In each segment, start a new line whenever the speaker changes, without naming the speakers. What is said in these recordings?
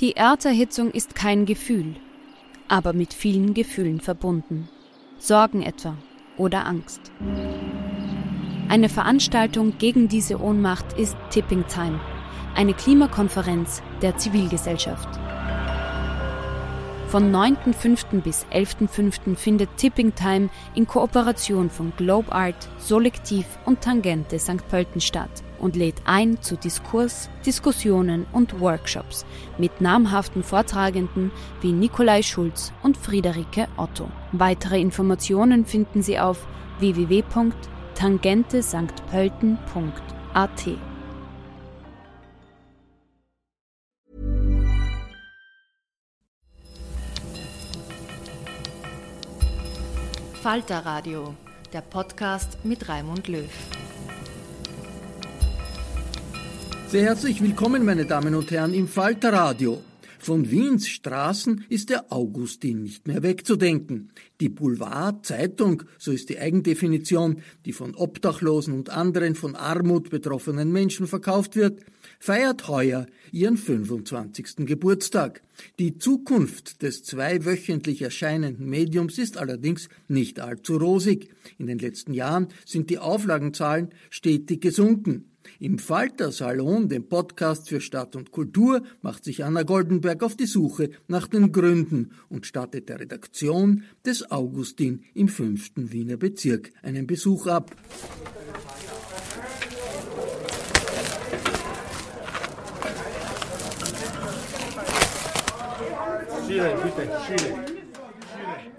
Die Erderhitzung ist kein Gefühl, aber mit vielen Gefühlen verbunden. Sorgen etwa oder Angst. Eine Veranstaltung gegen diese Ohnmacht ist Tipping Time, eine Klimakonferenz der Zivilgesellschaft. Von 9.5. bis 11.5. findet Tipping Time in Kooperation von Globe Art, Solektiv und Tangente St. Pölten statt und lädt ein zu Diskurs, Diskussionen und Workshops mit namhaften Vortragenden wie Nikolai Schulz und Friederike Otto. Weitere Informationen finden Sie auf www.tangentesanktpölten.at.
Falter Radio, der Podcast mit Raimund Löw.
Sehr herzlich willkommen, meine Damen und Herren, im Falter Radio. Von Wiens Straßen ist der Augustin nicht mehr wegzudenken. Die Boulevardzeitung, so ist die Eigendefinition, die von Obdachlosen und anderen von Armut betroffenen Menschen verkauft wird, feiert heuer ihren 25. Geburtstag. Die Zukunft des zweiwöchentlich erscheinenden Mediums ist allerdings nicht allzu rosig. In den letzten Jahren sind die Auflagenzahlen stetig gesunken. Im Falter-Salon, dem Podcast für Stadt und Kultur, macht sich Anna Goldenberg auf die Suche nach den Gründen und stattet der Redaktion des Augustin im fünften Wiener Bezirk einen Besuch ab.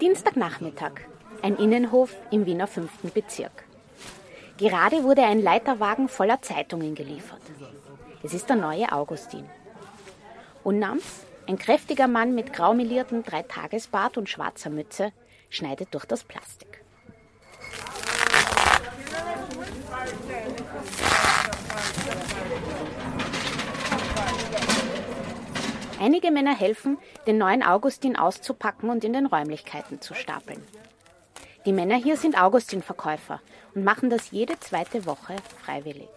Dienstagnachmittag. Ein Innenhof im Wiener fünften Bezirk. Gerade wurde ein Leiterwagen voller Zeitungen geliefert. Es ist der neue Augustin. Unnams, ein kräftiger Mann mit graumeliertem Dreitagesbart und schwarzer Mütze, schneidet durch das Plastik. Einige Männer helfen, den neuen Augustin auszupacken und in den Räumlichkeiten zu stapeln. Die Männer hier sind Augustin-Verkäufer und machen das jede zweite Woche freiwillig.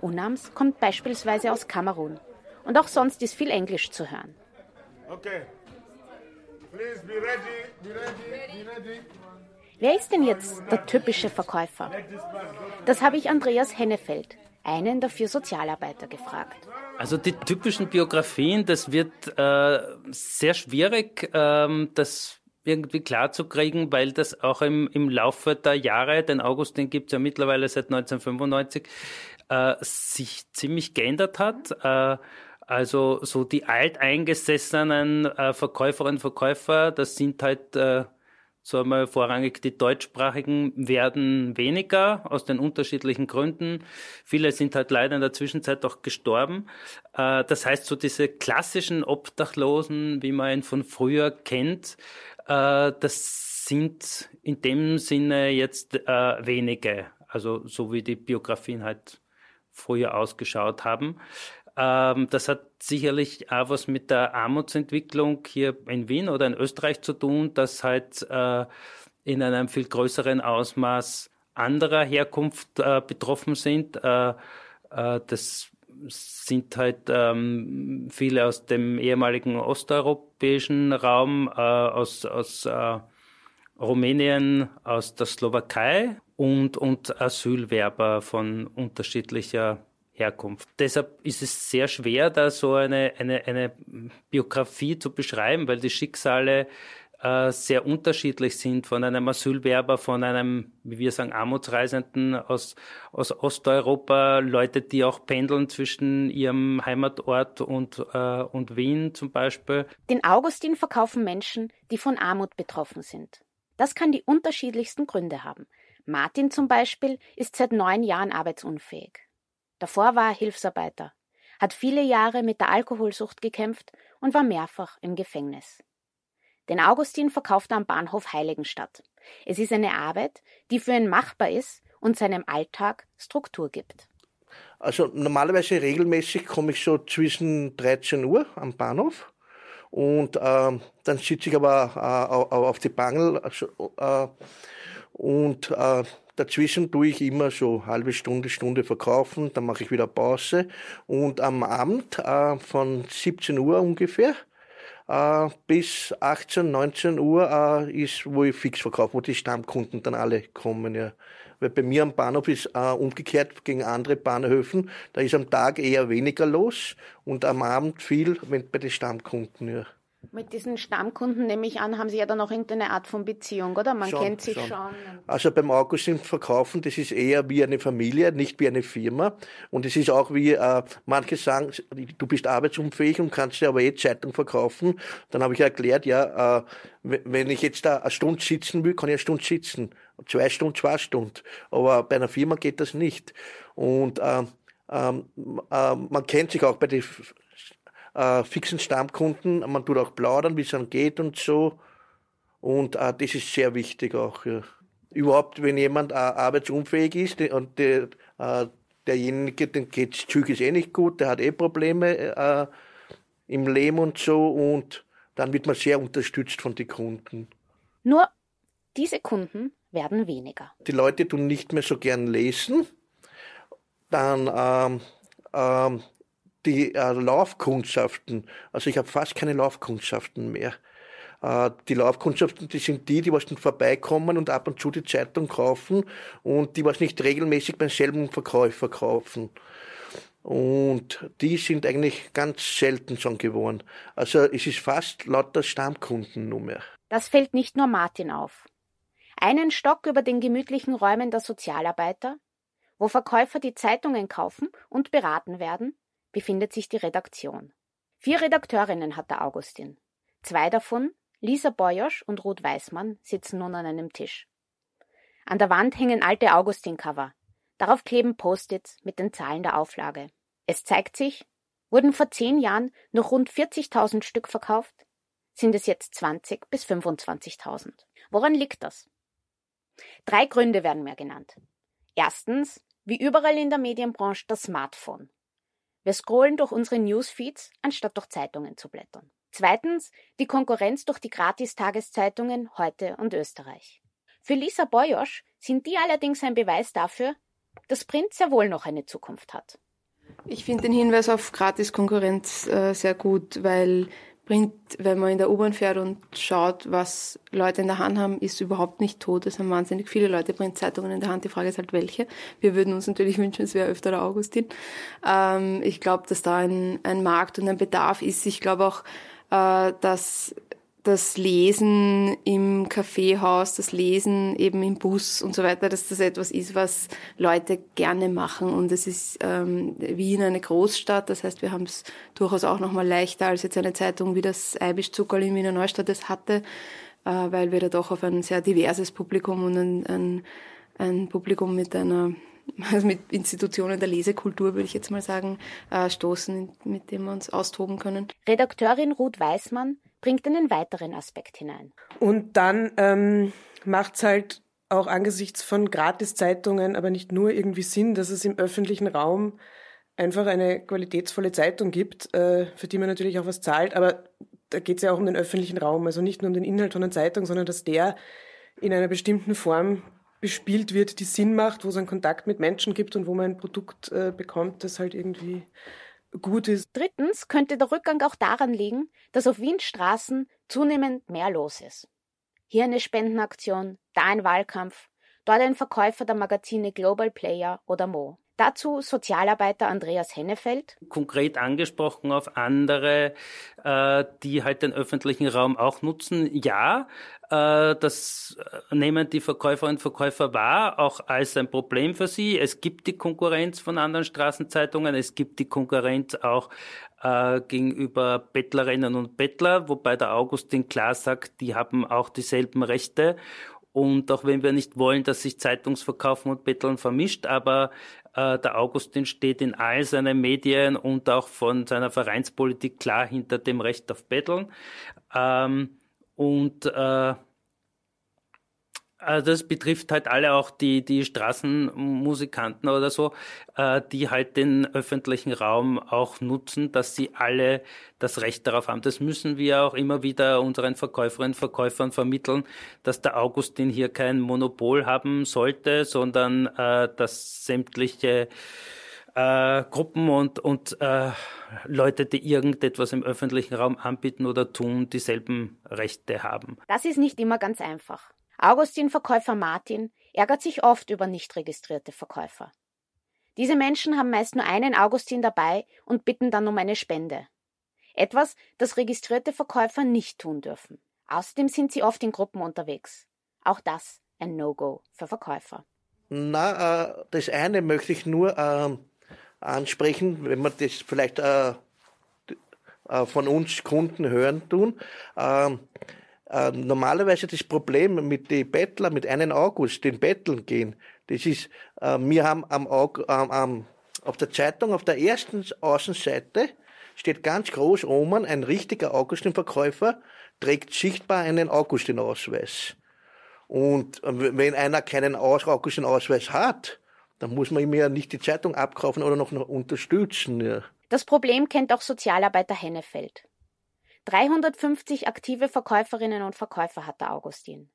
Unams kommt beispielsweise aus Kamerun und auch sonst ist viel Englisch zu hören. Okay. Please be ready, be ready, be ready. Wer ist denn jetzt der typische Verkäufer? Das habe ich Andreas Hennefeld, einen der vier Sozialarbeiter, gefragt.
Also die typischen Biografien, das wird äh, sehr schwierig. Ähm, das irgendwie klarzukriegen, weil das auch im, im Laufe der Jahre, den Augustin gibt es ja mittlerweile seit 1995, äh, sich ziemlich geändert hat. Äh, also so die alteingesessenen äh, Verkäuferinnen und Verkäufer, das sind halt äh, so einmal vorrangig die deutschsprachigen werden weniger aus den unterschiedlichen Gründen. Viele sind halt leider in der Zwischenzeit auch gestorben. Äh, das heißt, so diese klassischen Obdachlosen, wie man ihn von früher kennt, äh, das sind in dem Sinne jetzt äh, wenige, also so wie die Biografien halt früher ausgeschaut haben. Ähm, das hat sicherlich auch was mit der Armutsentwicklung hier in Wien oder in Österreich zu tun, dass halt äh, in einem viel größeren Ausmaß anderer Herkunft äh, betroffen sind. Äh, das sind halt ähm, viele aus dem ehemaligen osteuropäischen Raum, äh, aus, aus äh, Rumänien, aus der Slowakei und, und Asylwerber von unterschiedlicher Herkunft. Deshalb ist es sehr schwer, da so eine, eine, eine Biografie zu beschreiben, weil die Schicksale äh, sehr unterschiedlich sind von einem Asylwerber, von einem, wie wir sagen, Armutsreisenden aus, aus Osteuropa, Leute, die auch pendeln zwischen ihrem Heimatort und, äh, und Wien zum Beispiel.
Den Augustin verkaufen Menschen, die von Armut betroffen sind. Das kann die unterschiedlichsten Gründe haben. Martin zum Beispiel ist seit neun Jahren arbeitsunfähig. Davor war er Hilfsarbeiter, hat viele Jahre mit der Alkoholsucht gekämpft und war mehrfach im Gefängnis. Den Augustin verkauft er am Bahnhof Heiligenstadt. Es ist eine Arbeit, die für ihn machbar ist und seinem Alltag Struktur gibt.
Also normalerweise regelmäßig komme ich so zwischen 13 Uhr am Bahnhof und äh, dann sitze ich aber äh, auf die Bangel also, äh, und äh, dazwischen tue ich immer so halbe Stunde, Stunde verkaufen, dann mache ich wieder Pause und am Abend äh, von 17 Uhr ungefähr äh, bis 18, 19 Uhr äh, ist, wo ich fix verkaufe, wo die Stammkunden dann alle kommen, ja. Weil bei mir am Bahnhof ist äh, umgekehrt gegen andere Bahnhöfen, da ist am Tag eher weniger los und am Abend viel, wenn bei den Stammkunden, ja.
Mit diesen Stammkunden, nehme ich an, haben Sie ja dann auch irgendeine Art von Beziehung, oder? Man schon, kennt sich schon. schon.
Also beim Augustin Verkaufen, das ist eher wie eine Familie, nicht wie eine Firma. Und es ist auch wie, äh, manche sagen, du bist arbeitsunfähig und kannst dir aber eh Zeitung verkaufen. Dann habe ich erklärt, ja, äh, wenn ich jetzt da eine Stunde sitzen will, kann ich eine Stunde sitzen. Zwei Stunden, zwei Stunden. Aber bei einer Firma geht das nicht. Und äh, ähm, äh, man kennt sich auch bei den äh, fixen Stammkunden. Man tut auch plaudern, wie es dann geht und so. Und äh, das ist sehr wichtig auch. Ja. Überhaupt, wenn jemand äh, arbeitsunfähig ist und der, äh, derjenige, den geht's psychisch eh nicht gut, der hat eh Probleme äh, im Leben und so und dann wird man sehr unterstützt von den Kunden.
Nur diese Kunden werden weniger.
Die Leute tun nicht mehr so gern lesen. Dann ähm, ähm, die äh, Laufkundschaften, also ich habe fast keine Laufkundschaften mehr. Äh, die Laufkundschaften, die sind die, die was dann vorbeikommen und ab und zu die Zeitung kaufen und die was nicht regelmäßig beim selben Verkäufer kaufen. Und die sind eigentlich ganz selten schon geworden. Also es ist fast lauter Stammkunden nur mehr.
Das fällt nicht nur Martin auf. Einen Stock über den gemütlichen Räumen der Sozialarbeiter, wo Verkäufer die Zeitungen kaufen und beraten werden, befindet sich die Redaktion. Vier Redakteurinnen hat der Augustin. Zwei davon, Lisa Boyosch und Ruth Weißmann, sitzen nun an einem Tisch. An der Wand hängen alte Augustin-Cover. Darauf kleben Post-its mit den Zahlen der Auflage. Es zeigt sich, wurden vor zehn Jahren noch rund 40.000 Stück verkauft, sind es jetzt 20 bis 25.000. Woran liegt das? Drei Gründe werden mir genannt. Erstens, wie überall in der Medienbranche, das Smartphone. Wir scrollen durch unsere Newsfeeds, anstatt durch Zeitungen zu blättern. Zweitens die Konkurrenz durch die Gratis-Tageszeitungen Heute und Österreich. Für Lisa Boyosch sind die allerdings ein Beweis dafür, dass Print sehr wohl noch eine Zukunft hat.
Ich finde den Hinweis auf Gratis-Konkurrenz äh, sehr gut, weil Print, wenn man in der U-Bahn fährt und schaut, was Leute in der Hand haben, ist überhaupt nicht tot. Es haben wahnsinnig viele Leute Printzeitungen in der Hand. Die Frage ist halt, welche. Wir würden uns natürlich wünschen, es wäre öfter der Augustin. Ähm, ich glaube, dass da ein, ein Markt und ein Bedarf ist. Ich glaube auch, äh, dass das Lesen im Kaffeehaus, das Lesen eben im Bus und so weiter, dass das etwas ist, was Leute gerne machen. Und es ist ähm, Wien eine Großstadt, das heißt, wir haben es durchaus auch nochmal leichter als jetzt eine Zeitung wie das Eibisch Zuckerl in Wiener Neustadt es hatte, äh, weil wir da doch auf ein sehr diverses Publikum und ein, ein, ein Publikum mit einer also mit Institutionen der Lesekultur, würde ich jetzt mal sagen, äh, stoßen, mit dem wir uns austoben können.
Redakteurin Ruth Weißmann bringt einen weiteren Aspekt hinein.
Und dann ähm, macht es halt auch angesichts von Gratiszeitungen, aber nicht nur irgendwie Sinn, dass es im öffentlichen Raum einfach eine qualitätsvolle Zeitung gibt, äh, für die man natürlich auch was zahlt. Aber da geht es ja auch um den öffentlichen Raum, also nicht nur um den Inhalt von einer Zeitung, sondern dass der in einer bestimmten Form bespielt wird, die Sinn macht, wo es einen Kontakt mit Menschen gibt und wo man ein Produkt äh, bekommt, das halt irgendwie gut ist.
Drittens könnte der Rückgang auch daran liegen, dass auf Wiens Straßen zunehmend mehr los ist. Hier eine Spendenaktion, da ein Wahlkampf. dort ein Verkäufer der Magazine Global Player oder Mo. Dazu Sozialarbeiter Andreas Hennefeld.
Konkret angesprochen auf andere, äh, die halt den öffentlichen Raum auch nutzen. Ja, äh, das nehmen die Verkäuferinnen und Verkäufer wahr, auch als ein Problem für sie. Es gibt die Konkurrenz von anderen Straßenzeitungen, es gibt die Konkurrenz auch äh, gegenüber Bettlerinnen und Bettler, wobei der Augustin klar sagt, die haben auch dieselben Rechte. Und auch wenn wir nicht wollen, dass sich Zeitungsverkaufen und Betteln vermischt, aber äh, der Augustin steht in all seinen Medien und auch von seiner Vereinspolitik klar hinter dem Recht auf Betteln. Ähm, und äh, also das betrifft halt alle auch die, die Straßenmusikanten oder so, äh, die halt den öffentlichen Raum auch nutzen, dass sie alle das Recht darauf haben. Das müssen wir auch immer wieder unseren Verkäuferinnen und Verkäufern vermitteln, dass der Augustin hier kein Monopol haben sollte, sondern äh, dass sämtliche äh, Gruppen und, und äh, Leute, die irgendetwas im öffentlichen Raum anbieten oder tun, dieselben Rechte haben.
Das ist nicht immer ganz einfach. Augustin-Verkäufer Martin ärgert sich oft über nicht registrierte Verkäufer. Diese Menschen haben meist nur einen Augustin dabei und bitten dann um eine Spende. Etwas, das registrierte Verkäufer nicht tun dürfen. Außerdem sind sie oft in Gruppen unterwegs. Auch das ein No-Go für Verkäufer.
Na, äh, das eine möchte ich nur äh, ansprechen, wenn man das vielleicht äh, äh von uns Kunden hören tun. Ähm, äh, normalerweise das Problem mit den Bettler, mit einem August, den Betteln gehen, das ist, äh, wir haben am, am, am, auf der Zeitung, auf der ersten Außenseite, steht ganz groß oben, ein richtiger Augustinverkäufer trägt sichtbar einen Augustinausweis. Und äh, wenn einer keinen Augustinausweis hat, dann muss man ihm ja nicht die Zeitung abkaufen oder noch unterstützen. Ja.
Das Problem kennt auch Sozialarbeiter Hennefeld. 350 aktive Verkäuferinnen und Verkäufer hat der Augustin.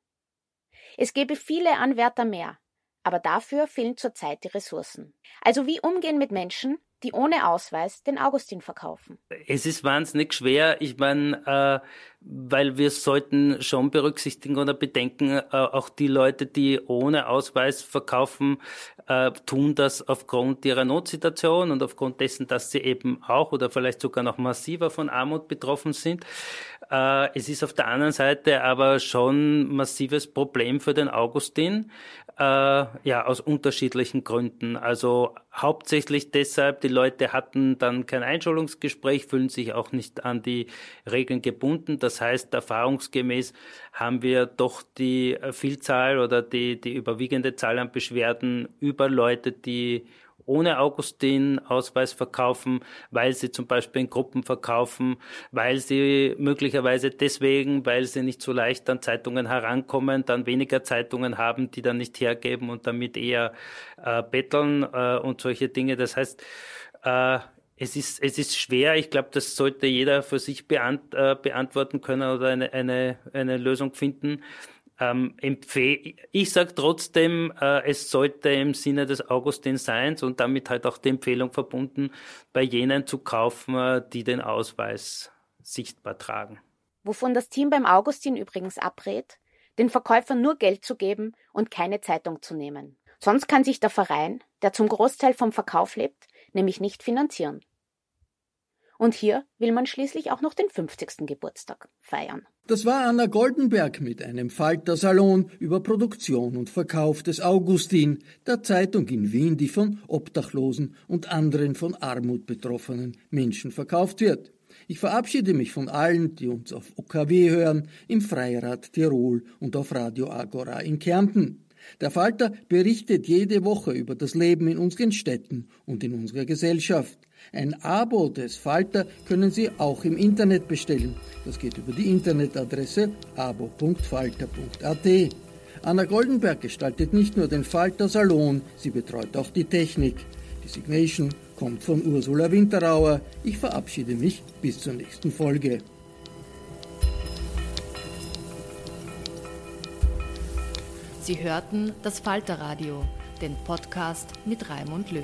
Es gäbe viele Anwärter mehr, aber dafür fehlen zurzeit die Ressourcen. Also wie umgehen mit Menschen, die ohne Ausweis den Augustin verkaufen?
Es ist wahnsinnig schwer. Ich meine, äh, weil wir sollten schon berücksichtigen oder bedenken, äh, auch die Leute, die ohne Ausweis verkaufen, äh, tun das aufgrund ihrer Notsituation und aufgrund dessen, dass sie eben auch oder vielleicht sogar noch massiver von Armut betroffen sind. Äh, es ist auf der anderen Seite aber schon massives Problem für den Augustin, äh, ja, aus unterschiedlichen Gründen. Also hauptsächlich deshalb, die Leute hatten dann kein Einschulungsgespräch, fühlen sich auch nicht an die Regeln gebunden. Das heißt, erfahrungsgemäß haben wir doch die Vielzahl oder die, die überwiegende Zahl an Beschwerden über Leute, die ohne Augustin-Ausweis verkaufen, weil sie zum Beispiel in Gruppen verkaufen, weil sie möglicherweise deswegen, weil sie nicht so leicht an Zeitungen herankommen, dann weniger Zeitungen haben, die dann nicht hergeben und damit eher äh, betteln äh, und solche Dinge. Das heißt, äh, es ist, es ist schwer. Ich glaube, das sollte jeder für sich beant, äh, beantworten können oder eine, eine, eine Lösung finden. Ähm, ich sage trotzdem, äh, es sollte im Sinne des Augustin Seins und damit halt auch die Empfehlung verbunden, bei jenen zu kaufen, äh, die den Ausweis sichtbar tragen.
Wovon das Team beim Augustin übrigens abrät, den Verkäufern nur Geld zu geben und keine Zeitung zu nehmen. Sonst kann sich der Verein, der zum Großteil vom Verkauf lebt, nämlich nicht finanzieren. Und hier will man schließlich auch noch den 50. Geburtstag feiern.
Das war Anna Goldenberg mit einem Faltersalon über Produktion und Verkauf des Augustin, der Zeitung in Wien, die von Obdachlosen und anderen von Armut betroffenen Menschen verkauft wird. Ich verabschiede mich von allen, die uns auf OKW hören, im Freirad Tirol und auf Radio Agora in Kärnten. Der Falter berichtet jede Woche über das Leben in unseren Städten und in unserer Gesellschaft. Ein Abo des Falter können Sie auch im Internet bestellen. Das geht über die Internetadresse abo.falter.at. Anna Goldenberg gestaltet nicht nur den Falter Salon, sie betreut auch die Technik. Die Signation kommt von Ursula Winterauer. Ich verabschiede mich bis zur nächsten Folge.
Sie hörten das Falterradio, den Podcast mit Raimund Löw.